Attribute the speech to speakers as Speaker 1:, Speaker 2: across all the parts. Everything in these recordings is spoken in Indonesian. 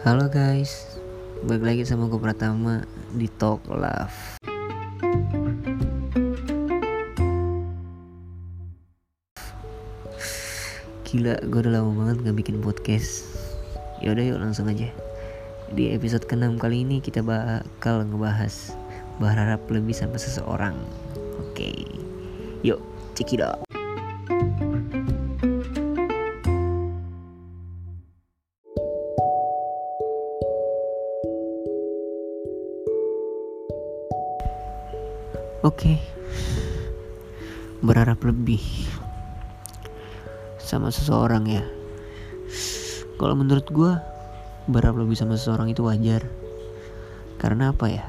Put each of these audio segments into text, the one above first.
Speaker 1: Halo guys, balik lagi sama gue Pratama di Talk Love. Gila, gue udah lama banget gak bikin podcast. Yaudah yuk langsung aja. Di episode ke-6 kali ini kita bakal ngebahas berharap lebih sama seseorang. Oke, yuk check Oke, berharap lebih sama seseorang ya. Kalau menurut gue, berharap lebih sama seseorang itu wajar. Karena apa ya?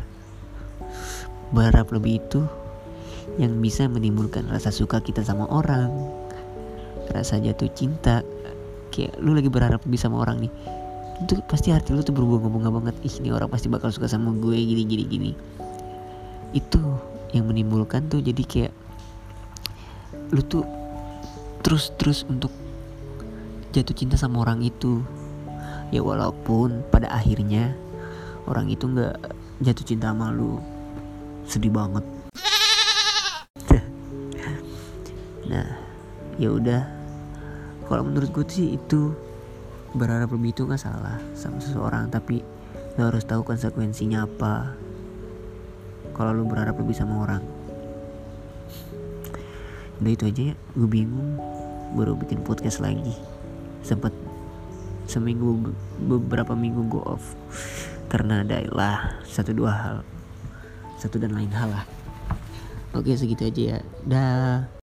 Speaker 1: Berharap lebih itu yang bisa menimbulkan rasa suka kita sama orang, rasa jatuh cinta. Kayak lu lagi berharap lebih sama orang nih, itu pasti hati lu tuh berbunga-bunga banget. Ih, ini orang pasti bakal suka sama gue gini gini gini. Itu yang menimbulkan tuh jadi kayak lu tuh terus terus untuk jatuh cinta sama orang itu. Ya walaupun pada akhirnya orang itu nggak jatuh cinta sama lu. Sedih banget. Nah ya udah. Kalau menurut gue sih itu berharap lebih itu nggak salah sama seseorang tapi lo harus tahu konsekuensinya apa kalau lu berharap lebih sama orang. Udah itu aja ya gue bingung. Baru bikin podcast lagi. Sempat seminggu beberapa minggu gue off. Karena ada lah satu dua hal. Satu dan lain hal lah. Oke segitu aja ya. Dah